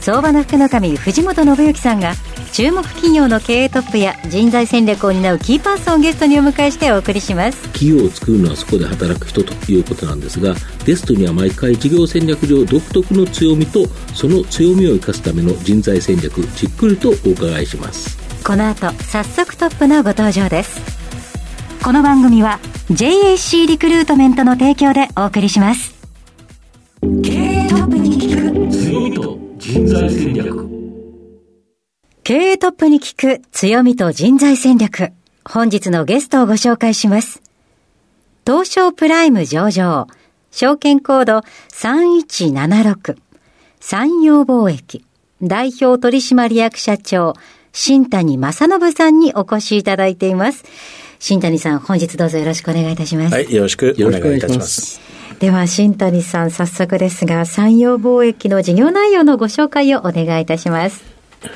相場の福の神藤本信之さんが注目企業の経営トップや人材戦略を担うキーパーソンをゲストにお迎えしてお送りします。企業を作るのはそこで働く人ということなんですがゲストには毎回事業戦略上独特の強みとその強みを生かすための人材戦略じっくりとお伺いします。この後早速トップのご登場です。この番組は JAC リクルートメントの提供でお送りします。経営トップに聞く人材戦略経営トップに聞く強みと人材戦略。本日のゲストをご紹介します。東証プライム上場、証券コード3176、山陽貿易、代表取締役社長、新谷正信さんにお越しいただいています。新谷さん、本日どうぞよろしくお願いいたします。はい、よろしくお願いいたしま。よろしくお願いしますでは、新谷さん、早速ですが、山陽貿易の事業内容のご紹介をお願いいたします。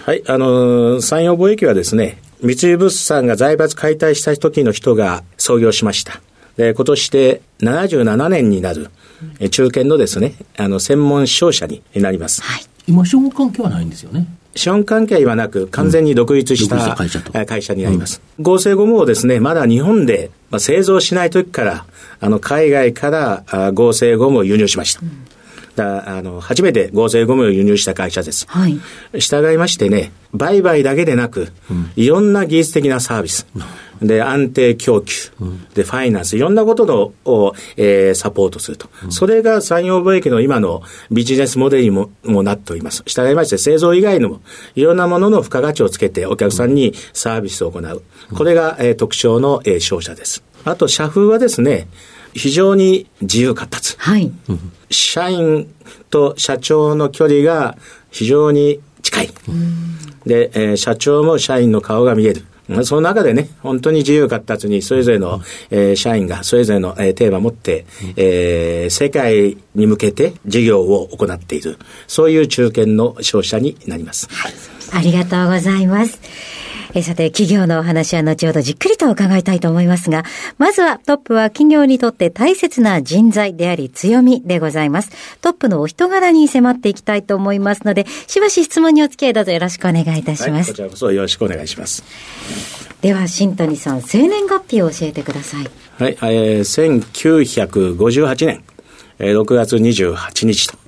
はい、あのー、山陽貿易はですね、三井物産が財閥解体した時の人が創業しました。で、今年で77年になる、え中堅のですね、あの、専門商社になります。はい。今資本関係はないんですよね資本関係はなく、完全に独立した,、うん独立した会社とえ会社になります。合成ゴムをですね、まだ日本で、まあ、製造しない時から、あの、海外からあ合成ゴムを輸入しました。だあの初めて合成ゴムを輸入した会社です。はい。従いましてね、売買だけでなく、いろんな技術的なサービス、で、安定供給、で、ファイナンス、いろんなことのを、えーサポートすると。それが産業貿易の今のビジネスモデルにももなっております。従いまして、製造以外のも、いろんなものの付加価値をつけてお客さんにサービスを行う。これが、えー特徴の、えー商社です。あと、社風はですね、非常に自由活発。はい。社員と社長の距離が非常に近い。で、えー社長も社員の顔が見える。まあその中でね、本当に自由活発にそれぞれの、えー社員がそれぞれの、えーテーマを持って、えー世界に向けて事業を行っている。そういう中堅の商社になります。ありがとうございます。えさて、企業のお話は後ほどじっくりと伺いたいと思いますが、まずはトップは企業にとって大切な人材であり強みでございます。トップのお人柄に迫っていきたいと思いますので、しばし質問にお付き合いどうぞよろしくお願いいたしはい、ます。こちらこそよろしくお願いします。では、新谷さん、生年月日を教えてください。はい、えー、1958年、えー6月28日と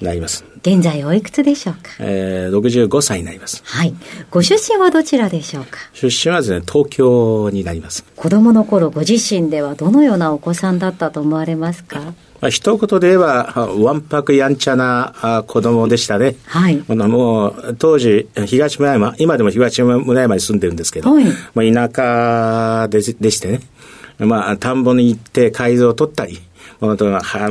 なります。現在おいくつでしょうか？えー、65歳になります。はい。ご出身はどちらでしょうか？出身はですね、東京になります。子供の頃ご自身ではどのようなお子さんだったと思われますか？まあ、一言で言えば、あわんぱくやんちゃなあ子供でしたね。はい。あのもう、当時、東村山、今でも東村山に住んでるんですけど、はいまあ、田舎ででしてね、まあ、田んぼに行って海藻を取ったり、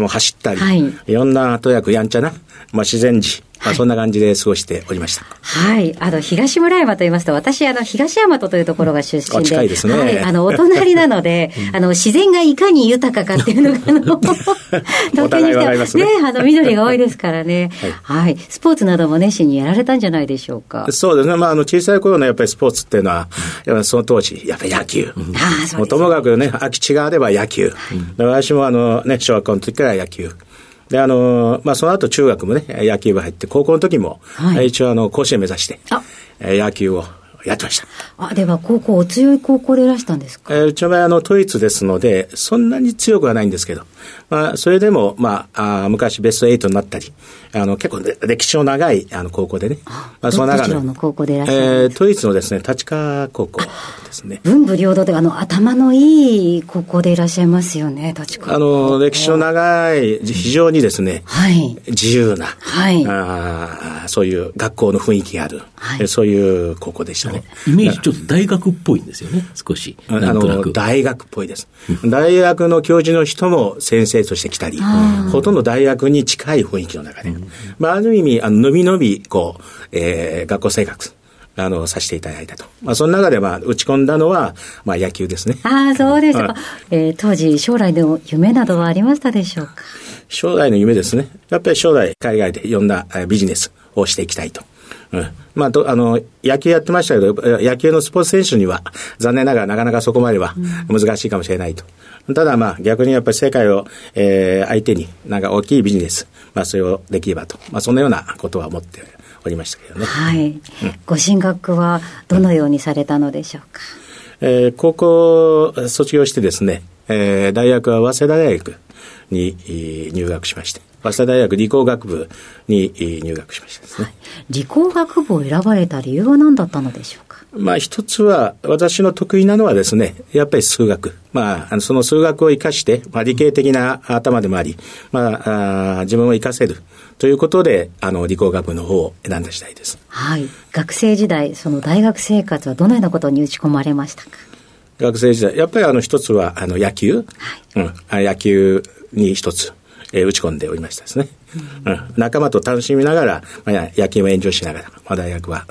走ったり、はい。いろんな、とやくやんちゃな、まあ、自然児、まあ、そんな感じで過ごしておりました。はい。あの、東村山と言いますと、私、あの、東大和というところが出身で。あ近いですねはい。あの、お隣なので、あの、自然がいかに豊かかっていうのが、あの、お互いわかりますねあの、緑が多いですからね。はい。スポーツなども熱心にやられたんじゃないでしょうか。そうですね。まあ、あの、小さい頃のやっぱりスポーツっていうのは、やっぱりその当時、やっぱり野球。ああ、そうともかくね、空き地があれば野球。で私もあのね、小学校の時から野球。で、あの、まあ、その後中学もね、野球部入って、高校の時も、はい。一応あの、甲子園目指して野球をやってました。あ、では、高校、お強い高校でいらしたんですか？えーうちの場合、あの、都立ですので、そんなに強くはないんですけど、まあ、それでも、まあ、あー昔ベスト8になったり、あの、結構ね歴史の長い、あの、高校でね。まあ、その中でどちらの高校でいらっしゃるんですかえー都立のですね、立川高校ですね。文武両道で、あの、頭のいい高校でいらっしゃいますよね、確かあの、歴史の長い、非常にですね、はい。自由な、はいあーそういう学校の雰囲気がある、はいえそういう高校でしたね。イメージちょっと大学っぽいんですよね少しあの、なんとなく大学っぽいです。大学の教授の人も先生として来たり、ほとんど大学に近い雰囲気の中で、まあ、ある意味、あの、のびのび、こう、えー学校生活あの、させていただいたと。まあ、その中で、まあ、打ち込んだのは、まあ、野球ですね。ああ、そうですか。えー、当時、将来の夢などはありましたでしょうか？将来の夢ですね。やっぱり将来、海外でいろんなビジネスをしていきたいと。うん。まあ、あの、野球やってましたけど、野球のスポーツ選手には、残念ながらなかなかそこまでは難しいかもしれないと。うん、ただまあ、逆にやっぱり世界を、えー、相手に、なんか大きいビジネス、まあ、それをできればと。まあ、そのようなことは思っておりましたけどね。はい。うん、ご進学はどのようにされたのでしょうか？えー、高校卒業してですね、えー、大学は早稲田大学に入学しまして、早稲田大学理工学部に入学しましたですね、はい、理工学部を選ばれた理由は何だったのでしょうか？まあ一つは、私の得意なのはですね、やっぱり数学。まあ、その数学を生かして、まあ理系的な頭でもあり、まあ、あ自分を生かせるということで、あの、理工学部の方を選んだ次第です。はい。学生時代、その大学生活はどのようなことに打ち込まれましたか？学生時代、やっぱりあの一つは、あの野球。はい。うん。野球に一つ。えー、打ち込んでおりましたですね。うん、うん、仲間と楽しみながら、まあ、野球を援助しながら、まあ、大学は、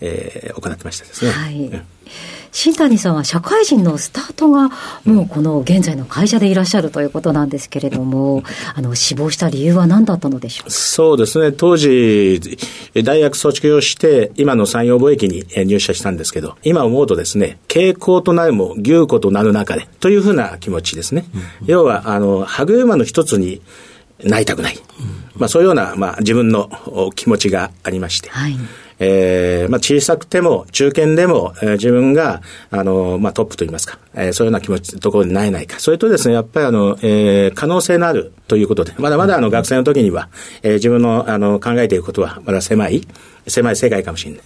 えー、行ってましたですね。はい。うん新谷さんは社会人のスタートがもうこの現在の会社でいらっしゃるということなんですけれども、あの死亡した理由は何だったのでしょうか？そうですね、当時、大学卒業して、今の産業貿易に入社したんですけど、今思うとですね、傾向となるも牛子となる中で、というふうな気持ちですね。要は、あの、歯車の一つになりたくない。まあそういうような、まあ自分の気持ちがありまして。はいえー、まあ、小さくても、中堅でも、えー、自分が、あの、まあ、トップといいますか、えー、そういうような気持ちところにないないか。それとですね、やっぱりあの、えー、可能性のあるということで、まだまだあの、学生の時には、えー、自分の、あの、考えていることは、まだ狭い、狭い世界かもしれない。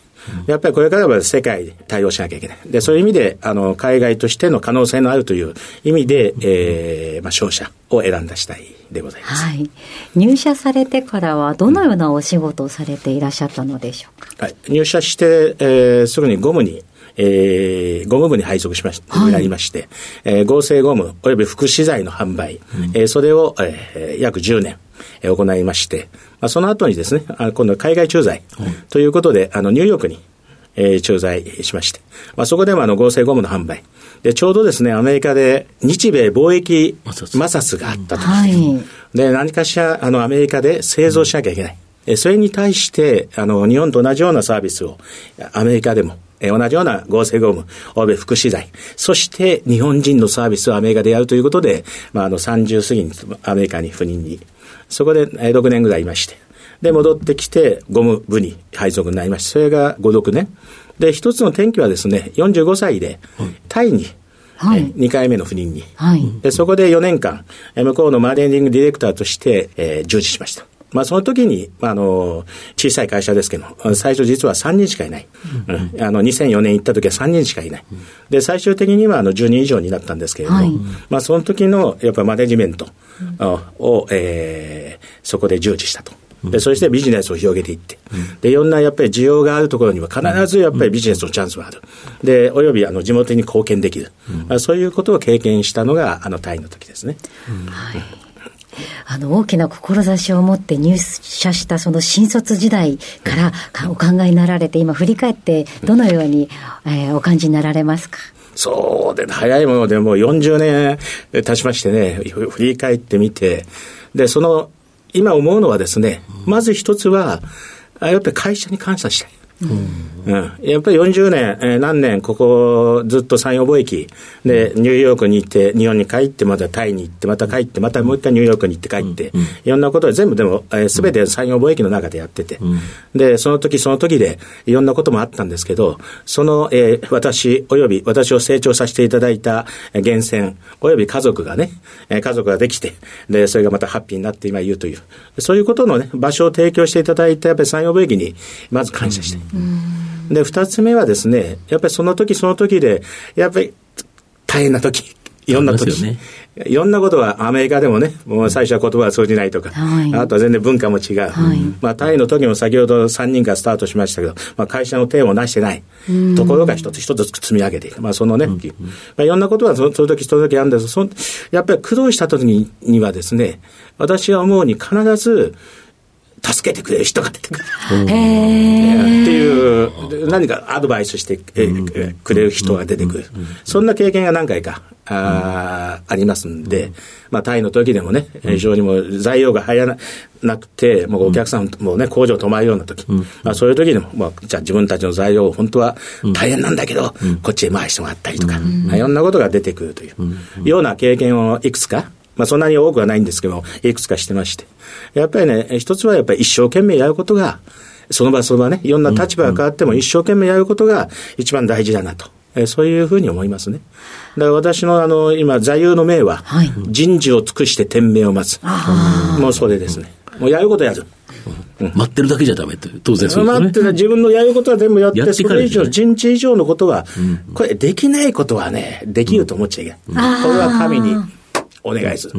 やっぱりこれからは世界で対応しなきゃいけない。で、そういう意味で、あの、海外としての可能性のあるという意味で、えー、まあ、商社を選んだしたいでございます。はい。入社されてからは、どのようなお仕事をされていらっしゃったのでしょうか、はい。入社して、えー、すぐにゴムにえー、ゴム部に配属しまし、はい、なりまして、えー、合成ゴムおよび副資材の販売、うん、えー、それを、えー、約10年、えー、行いまして、まあ、その後にですね、あ今度海外駐在ということで、あの、ニューヨークに、えー、駐在しまして、まあ、そこでもあの合成ゴムの販売。で、ちょうどですね、アメリカで日米貿易摩擦があったと。はい、で、何かしら、あの、アメリカで製造しなきゃいけない。うん、それに対して、あの、日本と同じようなサービスを、アメリカでも、え同じような合成ゴム、欧米福祉剤、そして日本人のサービスをアメリカでやるということで、まあ、あの、30過ぎにアメリカに赴任にそこで6年ぐらいいまして、で、戻ってきて、ゴム部に配属になりまして、それが5、6年。で、一つの転機はですね、45歳で、タイに、はい、2回目の赴任に、はい、で。そこで4年間、向こうのマーケティングディレクターとして、えー、従事しました。まあ、その時に、あの、小さい会社ですけど、最初実は3人しかいない。うん、あの、2004年行った時は3人しかいない。で、最終的には、あの、10人以上になったんですけれども、はい、まあ、その時の、やっぱマネジメントを、えー、そこで従事したと。で、そしてビジネスを広げていって、で、いろんなやっぱり需要があるところには必ずやっぱりビジネスのチャンスがある。で、およびあの地元に貢献できる。そういうことを経験したのが、あの、タイの時ですね。はいあの、大きな志を持って入社したその新卒時代からお考えになられて、今振り返ってどのように、えー、お感じになられますか？そうで、早いものでもう40年経ちましてね、振り返ってみて、で、その、今思うのはですね、まず一つは、やっぱり会社に感謝したい。うん、やっぱり40年、えー、何年、ここずっと産業貿易。で、ニューヨークに行って、日本に帰って、またタイに行って、また帰って、またもう一回ニューヨークに行って帰って、いろんなことは全部でも、す、え、べ、て産業貿易の中でやってて、で、その時その時で、いろんなこともあったんですけど、その、えー、私、および私を成長させていただいた源泉、および家族がね、家族ができて、で、それがまたハッピーになって今言うという、そういうことのね、場所を提供していただいた、やっぱり産業貿易に、まず感謝して、で、二つ目はですね、やっぱりその時その時で、やっぱり大変な時、いろんな時、ね、いろんなことはアメリカでもね、もう最初は言葉が通じないとか、はい、あとは全然文化も違う。はい、まあ、タイの時も先ほど3人からスタートしましたけど、まあ、会社の手をなしてない。ところが一つ一つ積み上げていく。まあ、そのね、うん、まあ、いろんなことはその時その時あるんですそやっぱり苦労した時にはですね、私は思うに必ず、助けてくれる人が出てくる。へってえ。いう、何かアドバイスしてえーくれる人が出てくる。そんな経験が何回か、あーありますんで、まあ、タイの時でもね、非常にもう材料が入らななくて、もうお客さんもね、工場止まるような時、まあ、そういう時でも、まあ、じゃあ自分たちの材料を本当は大変なんだけど、こっちへ回してもらったりとか、まあ、いろんなことが出てくるというような経験をいくつか、まあ、そんなに多くはないんですけども、いくつかしてまして。やっぱりね、一つはやっぱり一生懸命やることが、その場その場ね、いろんな立場が変わっても一生懸命やることが一番大事だなと。えーそういうふうに思いますね。だから私のあの、今、座右の銘は、はい人事を尽くして天命を待つ。もうそれですね。もうやることやる。待ってるだけじゃダメって、当然そうですよね待って。自分のやることは全部やって、やってそれ以上、人事以上のことは、これできないことはね、できると思っちゃいけない。これは神にお願いする。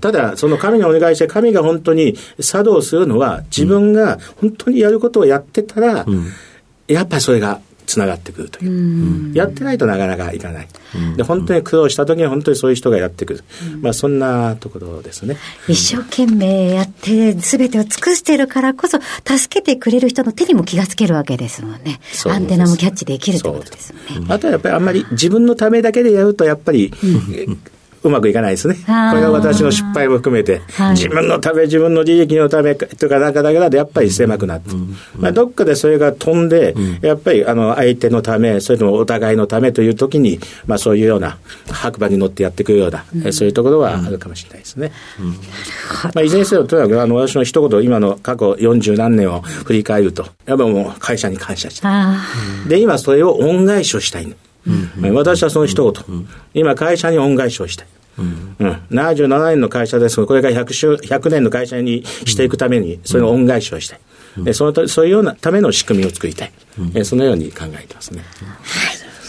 ただ、その神にお願いして、神が本当に作動するのは、自分が本当にやることをやってたら、やっぱりそれがつながってくるという。やってないとなかなかいかない。で、本当に苦労した時に本当にそういう人がやってくる。まあ、そんなところですね。一生懸命やって、すべてを尽くしてるからこそ、助けてくれる人の手にも気がつけるわけですもんね。アンテナもキャッチできるってことですよね。あとはやっぱりあんまり自分のためだけでやると、やっぱり、えうまくいかないですね。これが私の失敗も含めて、はい。自分のため、自分の利益のためとかなんかだけだと、やっぱり狭くなって、まあ、どっかでそれが飛んで、やっぱりあの相手のため、それともお互いのためというときに、まあ、そういうような、白馬に乗ってやってくるような、えそういうところはあるかもしれないですね。まあ、いずれにせよ、とにかくあの私の一言、今の過去40何年を振り返ると、やっぱもう会社に感謝して。あで、今それを恩返しをしたいの。私はその一言。今会社に恩返しをしたい。うん、77年の会社ですが、これから 100, 週100年の会社にしていくために、それの恩返しをしたい。でそのとそういうようなための仕組みを作りたい。えそのように考えてますね。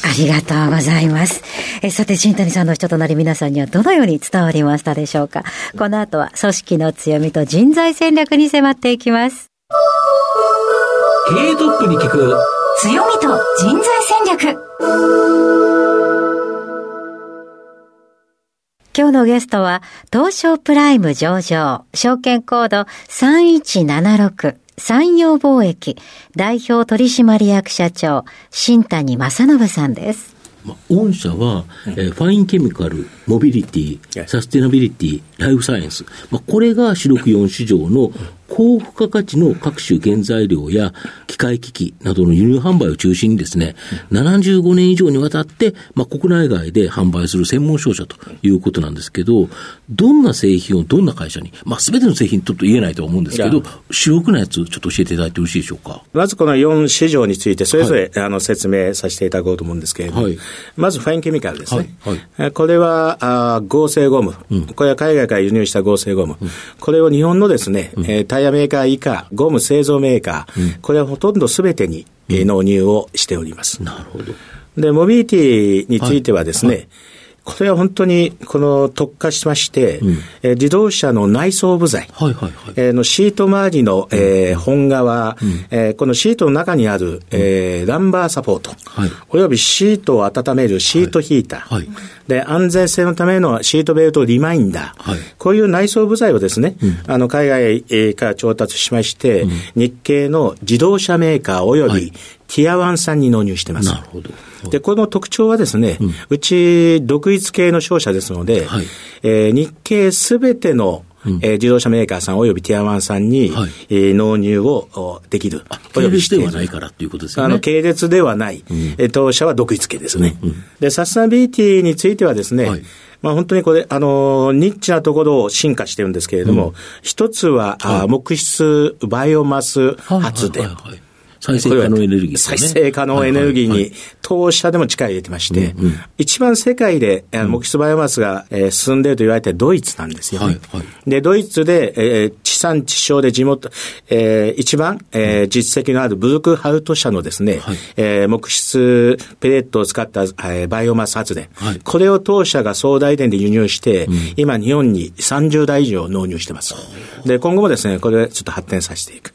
ありがとうございます。えさて、新谷さんの人となり皆さんにはどのように伝わりましたでしょうかこの後は組織の強みと人材戦略に迫っていきます。経営トップに聞く強みと人材戦略。今日のゲストは、東証プライム上場、証券コード3176、三洋貿易、代表取締役社長、新谷正信さんです。まあ、御社は、えーファインケミカル、モビリティ、サステナビリティ、ライフサイエンス、まあ、これが主力4市場の高付加価値の各種原材料や機械機器などの輸入販売を中心にですね、75年以上にわたって、まあ、国内外で販売する専門商社ということなんですけど、どんな製品をどんな会社に、まあ、すべての製品ちょっと言えないとは思うんですけど主力なやつちょっと教えていただいてよろしいでしょうか？まずこの4市場について、それぞれ、あの説明させていただこうと思うんですけれども、はい。まずファインケミカルですね。はい。はい。えこれはあー合成ゴム、これは海外から輸入した合成ゴム。これを日本のですね、えータイヤメーカー以下、ゴム製造メーカー、これはほとんどすべてに、えー納入をしております。なるほど。で、モビリティについてはですね、これは本当にこの特化しまして、えー自動車の内装部材、はいはいはい。えーのシート周りの、えー本側、えーこのシートの中にある、えーランバーサポート、はい。およびシートを温めるシートヒーター、はい。はい。で安全性のためのシートベルトリマインダー、はい。こういう内装部材をですね、あの海外えーから調達しまして、日系の自動車メーカーおよび、はいティアワンさんに納入してます。なるほど。で、この特徴はですね、うち独立系の商社ですので、はいえー日系すべての、えー自動車メーカーさんおよびティアワンさんに、はいえー納入をおできる。お系よび列ではないからっていうことですよね。あの、系列ではない、えー当社は独立系ですね。で、サステナビリティについてはですね、はいまあ本当にこれ、あのーニッチなところを進化してるんですけれども、一つは、あ木質バイオマス発電。はいはいはい再生可能エネルギーね。再生可能エネルギーに、当社でも力入れてまして、一番世界で、あの木質バイオマスが、えー進んでいると言われてドイツなんですよね。はいはいで、ドイツで、えー地産地消で地元、えー一番、えー実績のあるブルクハルト社のですね、はい。えー木質ペレットを使った、えーバイオマス発電、はい。これを当社が総大電で輸入して、今日本に30台以上納入してます。で、今後もですね、これちょっと発展させていく。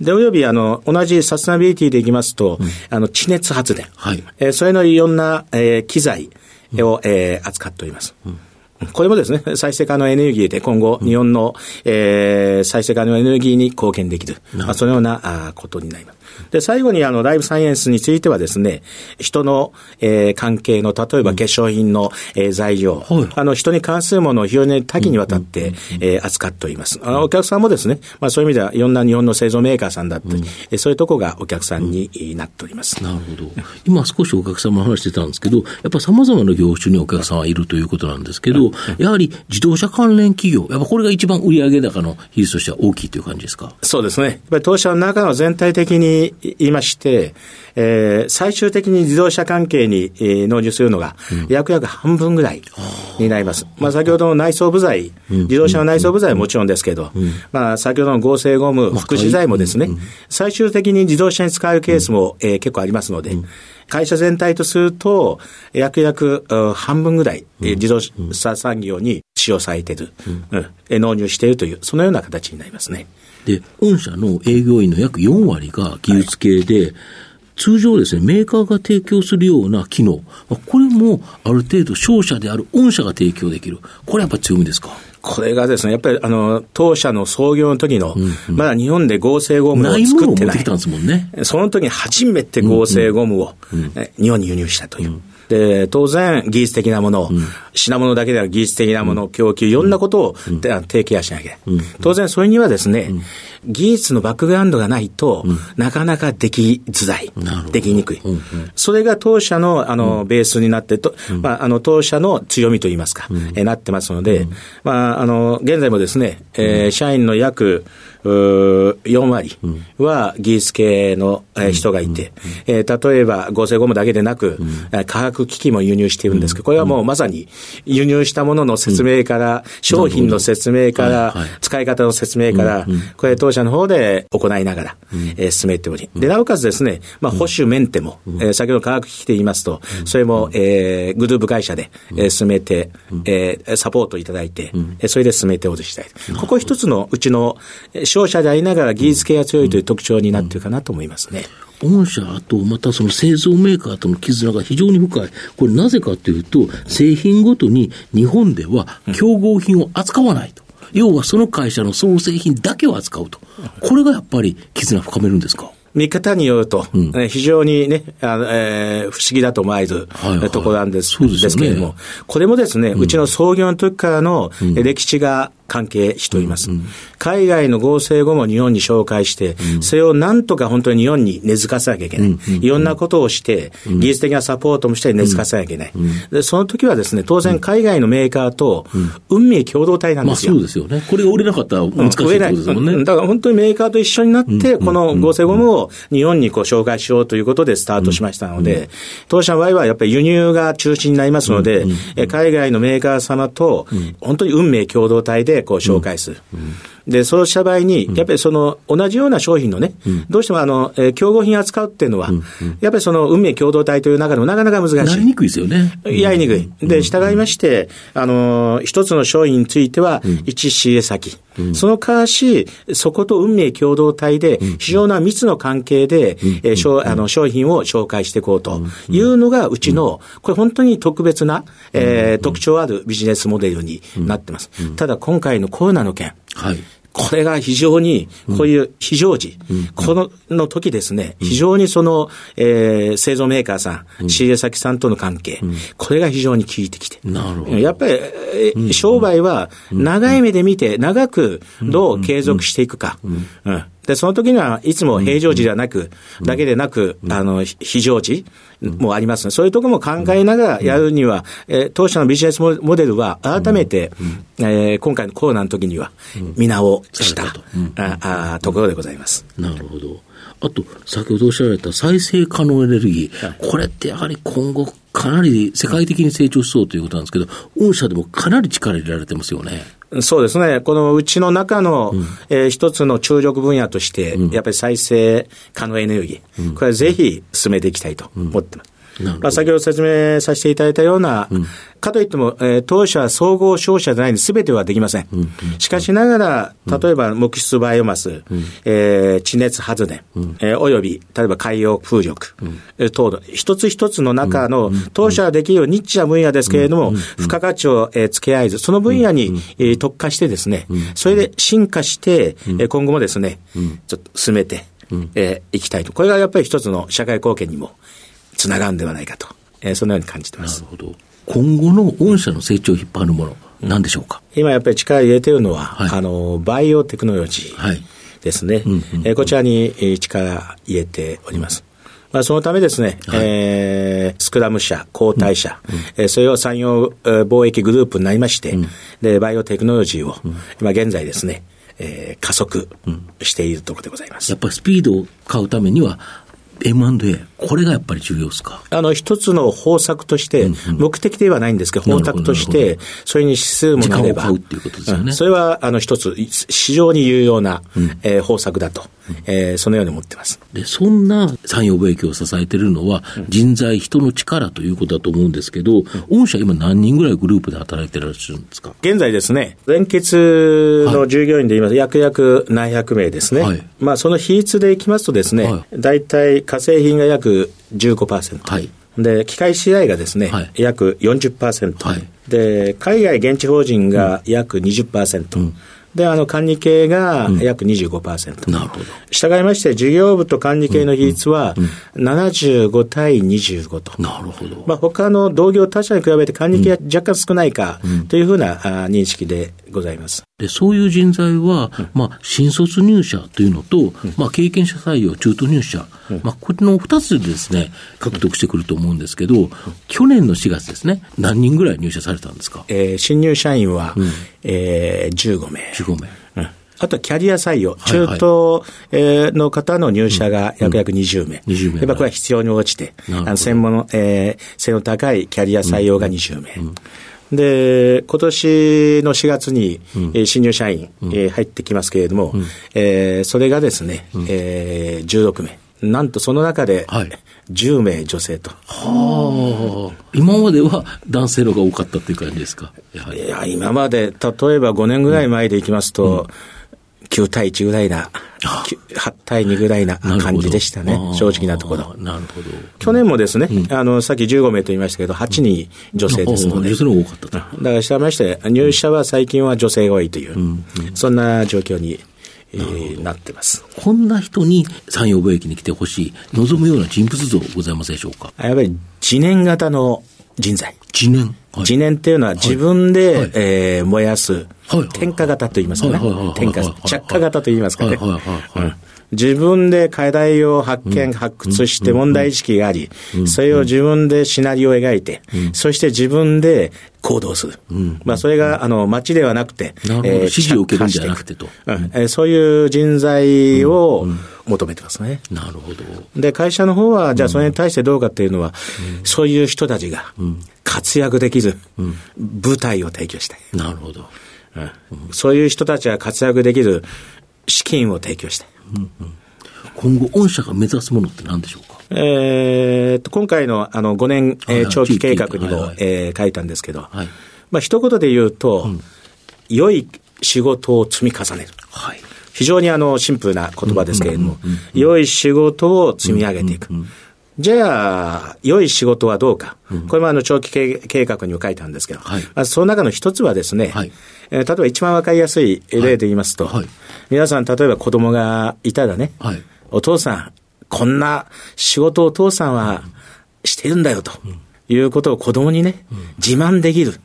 で、および、あの、同じサステナビリティでいきますと、あの、地熱発電。はい。えーそれのいろんな、えー機材を、えー扱っております。これもですね、再生可能エネルギーで今後、日本の、えー、再生可能エネルギーに貢献できる。まあ、そのようなあことになります。で、最後にあの、ライフサイエンスについてはですね、人の、えー、関係の、例えば化粧品の、えー、材料、はい、あの、人に関するものを非常に多岐にわたって、えー、扱っております。あの、お客さんもですね、まあそういう意味では、いろんな日本の製造メーカーさんだったり、うん、そういうとこがお客さんになっております。なるほど。今少しお客様話してたんですけど、やっぱ様々な業種にお客さんはいるということなんですけど、やはり自動車関連企業、やっぱこれが一番売上高の比率としては大きいという感じですか？そうですね。やっぱり当社の中の全体的に言いまして、えー、最終的に自動車関係に、えー、納入するのが、約約半分ぐらいになります。まあ、先ほどの内装部材、自動車の内装部材はもちろんですけど、まあ、先ほどの合成ゴム、副資材もですね、最終的に自動車に使うケースも、えー、結構ありますので、会社全体とすると、約約半分ぐらい、自動車産業に使用されている、うん、納入しているという、そのような形になりますね。で、御社の営業員の約4割が技術系で、はい。通常ですね、メーカーが提供するような機能、これもある程度商社である御社が提供できる。これやっぱり強みですか？これがですね、やっぱりあの、当社の創業の時の、うんうん、まだ日本で合成ゴムを作ってない。ないね、その時に初めて合成ゴムを、うんうん、日本に輸入したという。うんで、当然、技術的なもの、うん、品物だけでは技術的なもの、供給、いろんなことを、うん、提携しなきゃいけない。当然、それにはですね、技術のバックグラウンドがないと、なかなかできづらい。できにくい。それが当社の、あの、ベースになってと、まあ、あの、当社の強みといいますか、えなってますので、まあ、あの、現在もですね、えー、社員の約、4割は技術系の人がいて、え例えば合成ゴムだけでなく、化学機器も輸入しているんですけど、これはもうまさに輸入したものの説明から、商品の説明から、使い方の説明から、これ当社の方で行いながら、え進めており、で、なおかつですね、まあ、保守メンテも、え先ほど化学機器で言いますと、それも、えグループ会社で、え進めて、えサポートいただいて、それで進めておる次第。ここ一つのうちの商社でありながら技術系が強いという特徴になっているかなと思いますね。御社とまたその製造メーカーとの絆が非常に深い。これなぜかというと、製品ごとに日本では競合品を扱わないと。要はその会社の総製品だけを扱うと。これがやっぱり絆深めるんですか？見方によると、うん、非常にね、あのえー、不思議だと思われる、はいはい、ところなんです,、ですけれども、これもですね、うちの創業の時からの歴史が関係しております。うんうん、海外の合成後も日本に紹介して、うん、それをなんとか本当に日本に根付かせなきゃいけない。うんうん、いろんなことをして、技術的なサポートもして根付かせなきゃいけない。でその時はですね、当然海外のメーカーと運命共同体なんですよ。まあ、そうですよね。これが売れなかったら難しいことですもんね。だから本当にメーカーと一緒になって、この合成ゴムを日本にこう紹介しようということでスタートしましたので、当社の場合はやっぱり輸入が中心になりますので、海外のメーカー様と本当に運命共同体でこう紹介する。で、そうした場合に、やっぱりその同じような商品のね、どうしてもあの、えー、競合品扱うっていうのは、やっぱりその運命共同体という中でもなかなか難しい。やりにくいですよね。やりにくい。で、従いまして、あの、一つの商品については、一仕入れ先。その代わし、そこと運命共同体で、非常な密の関係で、えー、あの商品を紹介していこうというのが、うちの、これ本当に特別な、えー、特徴あるビジネスモデルになってます。ただ今回のコロナの件、はい、これが非常に、こういう非常時、うん、このの時ですね、非常にその、えー、製造メーカーさん、仕入れ先さんとの関係、これが非常に効いてきて。なるほど。やっぱり、商売は長い目で見て、長くどう継続していくか。うんで、その時にはいつも平常時ではなく、だけでなく、あの、非常時もあります。ね。そういうところも考えながらやるには、えー、当社のビジネスモデルは改めて、えー、今回のコロナの時には、見直した、ああところでございます。なるほど。あと、先ほどおっしゃられた再生可能エネルギー、これってやはり今後、かなり世界的に成長しそうということなんですけど、御社でもかなり力入れられてますよね。そうですね。このうちの中の、うん、えー、一つの注力分野として、うん、やっぱり再生可能エネルギー、うん、これはぜひ進めていきたいと思ってます。まあ、先ほど説明させていただいたような、うん、かといっても、えー、当社は総合商社じゃないんで、すべてはできません。うんうん、しかしながら、例えば木質バイオマス、うん、えー、地熱発電、うん、えー、および、例えば海洋風力、うん、等々、一つ一つの中の、当社はできるニッチな分野ですけれども、付加価値を、えー、付け合えず、その分野に、えー、特化してですね、それで進化して、えー、今後もですね、ちょっと進めて、えー、いきたいと。これがやっぱり一つの社会貢献にもつながるんではないかと、えー、そのように感じてます。なるほど。今後の御社の成長を引っ張るもの、なんでしょうか？今やっぱり力入れてるのは、はい、あの、バイオテクノロジーですね。はいうんうんえー、こちらに力入れております。まあ、そのためですね、はい、えー、スクラム社、交代社、うんうん、えー、それを産業貿易グループになりまして、うん、で、バイオテクノロジーを、今現在ですね、えー、加速しているところでございます。やっぱりスピードを買うためには、M&A、これがやっぱり重要ですか？あの、一つの方策として、目的ではないんですけど、方策として、それに指数もなれば。時間を買うっていうことですよね。それは、あの、一つ、非常に有用な、えー、方策だと、えー、そのように思ってます。で、そんな産業貿易を支えているのは、人材、人の力ということだと思うんですけど、御社今何人ぐらいグループで働いてらっしゃるんですか？現在ですね、連結の従業員で言います、はい、約約何百名ですね。はい、まあ、その比率でいきますとですね、大体化成品が約15%。はい。で、機械試合がですね、はい、約40%。はい。で、海外現地法人が約20%。うんで、あの、管理系が約25%。うん、なるほど。従いまして、事業部と管理系の比率は75対25と。なるほど。まあ、他の同業他社に比べて管理系は若干少ないかというふうな認識でございます。で、そういう人材は、まあ、新卒入社というのと、まあ、経験者採用、中途入社、まあ、これの2つでですね、獲得してくると思うんですけど、去年の4月ですね、何人ぐらい入社されたんですか？えー、新入社員は、うん、えー、15名。15名。あとはキャリア採用、中東、えの方の入社が約約20名。うん、20名。やっぱこれは必要に応じて、あの専門の、えー、性の高いキャリア採用が20名。うん。うん。で、今年の4月に、うん、新入社員、うん、えー、入ってきますけれども、うん、えー、それがですね、うん、えー、16名。なんとその中で、10名女性と。はあ。今までは男性のが多かったっていう感じですか？いや、今まで、例えば5年ぐらい前でいきますと、9対1ぐらいな、8対2ぐらいな感じでしたね、正直なところ。なるほど。去年もですね、うん、あの、さっき15名と言いましたけど、8人女性ですので。女性の多かったと。だからしたまして、入社は最近は女性が多いという、うん、そんな状況に。えー、なってます。こんな人に産業貿易に来てほしい、望むような人物像ございますでしょうか？やっぱり、自燃型の人材。自燃自燃っていうのは自分で、はい、えー、燃やす、点火型と言いますかね。点火、着火型と言いますかね。自分で課題を発見、発掘して問題意識があり、それを自分でシナリオを描いて、そして自分で行動する。まあ、それが、あの、街ではなくて、えー、指示を受けるんじゃなくてと。そういう人材を求めてますね。なるほど。で、会社の方は、じゃあそれに対してどうかっていうのは、そういう人たちが活躍できる舞台を提供したい。なるほど。そういう人たちが活躍できる資金を提供したい。うんうん、今後、御社が目指すものって何でしょうか？えー、と今回のあの5年、えー、長期計画にも、はいはい、えー、書いたんですけど、はい、まあ一言で言うと、うん、良い仕事を積み重ねる。はい、非常にあのシンプルな言葉ですけれども、良い仕事を積み上げていく。じゃあ、良い仕事はどうか。これもあの長期計画にも書いたんですけど、はい、まずその中の一つはですね、はい、えー、例えば一番わかりやすい例で言いますと、はい、皆さん例えば子供がいたらね、はい、お父さん、こんな仕事をお父さんはしてるんだよと、いうことを子供にね、自慢できる。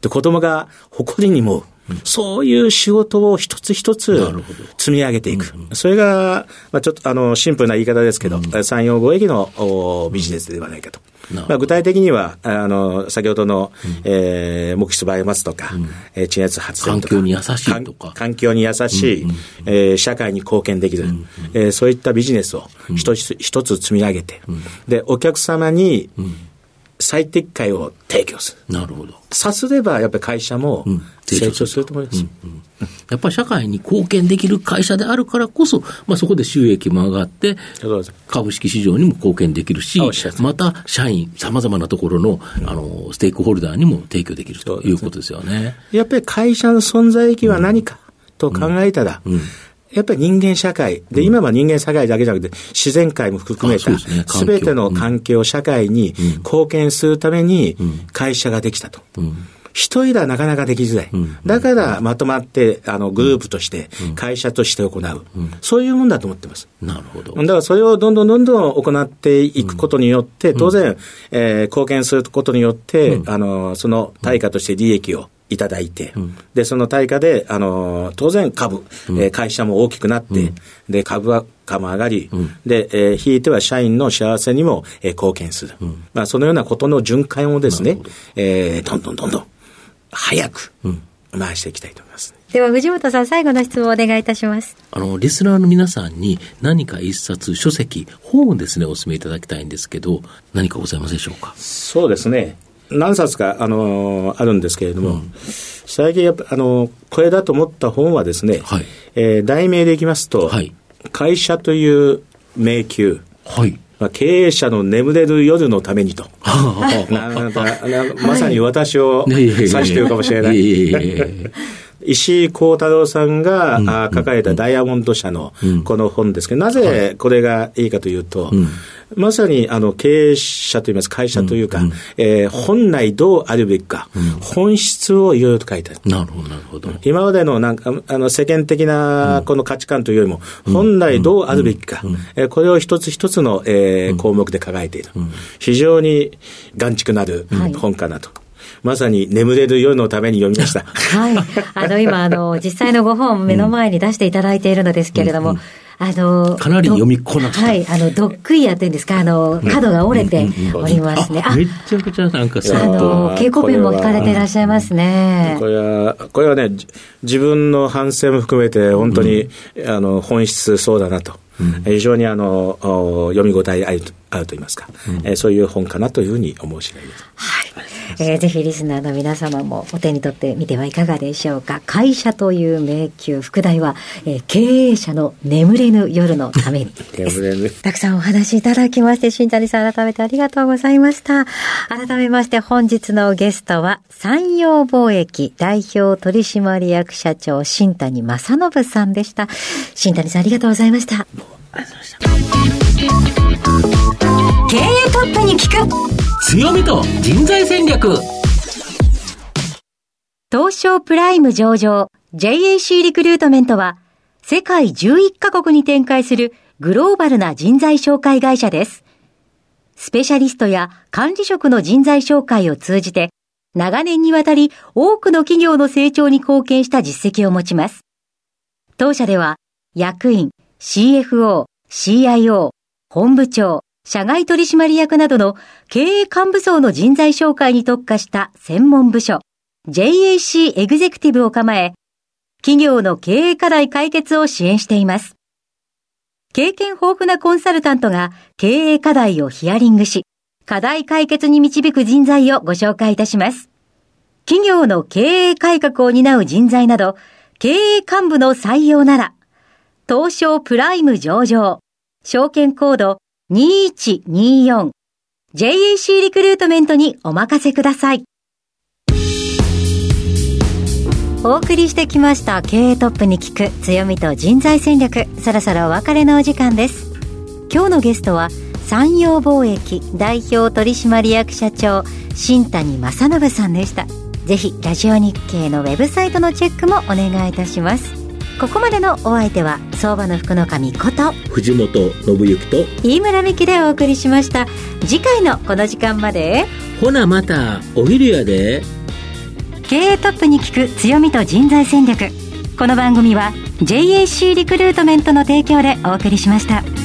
で子供が誇りにもそういう仕事を一つ一つ積み上げていく。それが、まあ、ちょっとあのシンプルな言い方ですけど、産業貿易のビジネスではないかと。まあ、具体的には、あの、先ほどの、うん、えー、木質バイオマスとか、うん、えー、地熱発電とか。環境に優しいとか。環境に優しい、うんうん、えー、社会に貢献できる、うんうん、えー、そういったビジネスを一つ一つ積み上げて、うん、で、お客様に、最適解を提供する。なるほど。さすれば、やっぱり会社も成長すると思います。うん。うん、やっぱり社会に貢献できる会社であるからこそ、まあ、そこで収益も上がって、株式市場にも貢献できるし、また社員、さまざまなところのあのステークホルダーにも提供できるということですよね。やっぱり会社の存在意義は何かと考えたら、うんやっぱり人間社会、で、今は人間社会だけじゃなくて、自然界も含めた、すべ、ての環境、社会に貢献するために、会社ができたと。一人ではなかなかできづらい。だからまとまって、あの、グループとして、会社として行う。そういうもんだと思ってます。なるほど。だからそれをどんどんどんどん行っていくことによって、当然、えー、貢献することによって、あの、その対価として利益をいただいて、うん、で、その対価で、あの、当然株、うん、えー、会社も大きくなって、うん、で、株価も上がり、で、えー、ひいては社員の幸せにも、えー、貢献する。まあ、そのようなことの循環をですね、えー、どんどんどんどん、早く、回していきたいと思います。では、藤本さん、最後の質問をお願いいたします。あの、リスナーの皆さんに何か一冊、書籍、本をですね、お勧めいただきたいんですけど、何かございますでしょうか？そうですね。何冊か、あのー、あるんですけれども、うん、最近やっぱ、あのー、これだと思った本はですね、はい、えー、題名でいきますと、はい、会社という迷宮。はいまあ、経営者の眠れる夜のためにと。まさに私を指しているかもしれない。石井幸太郎さんが、うん、書かれたダイヤモンド社のこの本ですけど、なぜこれがいいかというと、うん。まさにあの経営者といいます会社というか、えー、本来どうあるべきか、うん、本質をいろいろと書いてある。なるほど、なるほど。今までのなんかあの世間的なこの価値観というよりも、本来どうあるべきか、えー、これを一つ一つの、えー、項目で考えている。非常に眼蓄なる本かなと。まさに眠れる夜のために読みました。はい。あの、今、あの、実際のご本目の前に出していただいているのですけれども、うんうんあの、かなり読みこな。はい、あの、ドッグイヤーっていうんですか、あの、角が折れておりますね。あ、めちゃくちゃなんかあの、稽古ペンも引かれていらっしゃいますね。これは、これはね、自分の反省も含めて、本当に、あの、本質そうだなと。非常にあの読み応えあるあると言いますか、うん、えー、そういう本かなというふうに思う次第です。はいえー、ぜひリスナーの皆様もお手に取ってみてはいかがでしょうか。会社という迷宮、副題は、えー、経営者の眠れぬ夜のために 眠れぬ。たくさんお話しいただきまして、新谷さん改めてありがとうございました。改めまして本日のゲストは、山陽貿易代表取締役社長、新谷正信さんでした。新谷さんありがとうございました。ありがとうございました。経営トップに聞く強みと人材戦略東証プライム上場 JAC リクルートメントは世界11カ国に展開するグローバルな人材紹介会社です。スペシャリストや管理職の人材紹介を通じて長年にわたり多くの企業の成長に貢献した実績を持ちます。当社では役員、CFO、CIO、本部長、社外取締役などの経営幹部層の人材紹介に特化した専門部署 JAC エグゼクティブを構え、企業の経営課題解決を支援しています。経験豊富なコンサルタントが経営課題をヒアリングし、課題解決に導く人材をご紹介いたします。企業の経営改革を担う人材など、経営幹部の採用なら、東証プライム上場、証券コード2124 JAC リクルートメントにお任せください。お送りしてきました経営トップに聞く強みと人材戦略。そろそろお別れのお時間です。今日のゲストは山陽貿易代表取締役社長新谷正信さんでした。ぜひラジオ日経のウェブサイトのチェックもお願いいたします。ここまでのお相手は相場の福の神こと藤本信之と飯村美希でお送りしました。次回のこの時間までほなまたお昼やで。経営トップに聞く強みと人材戦略。この番組は JAC リクルートメントの提供でお送りしました。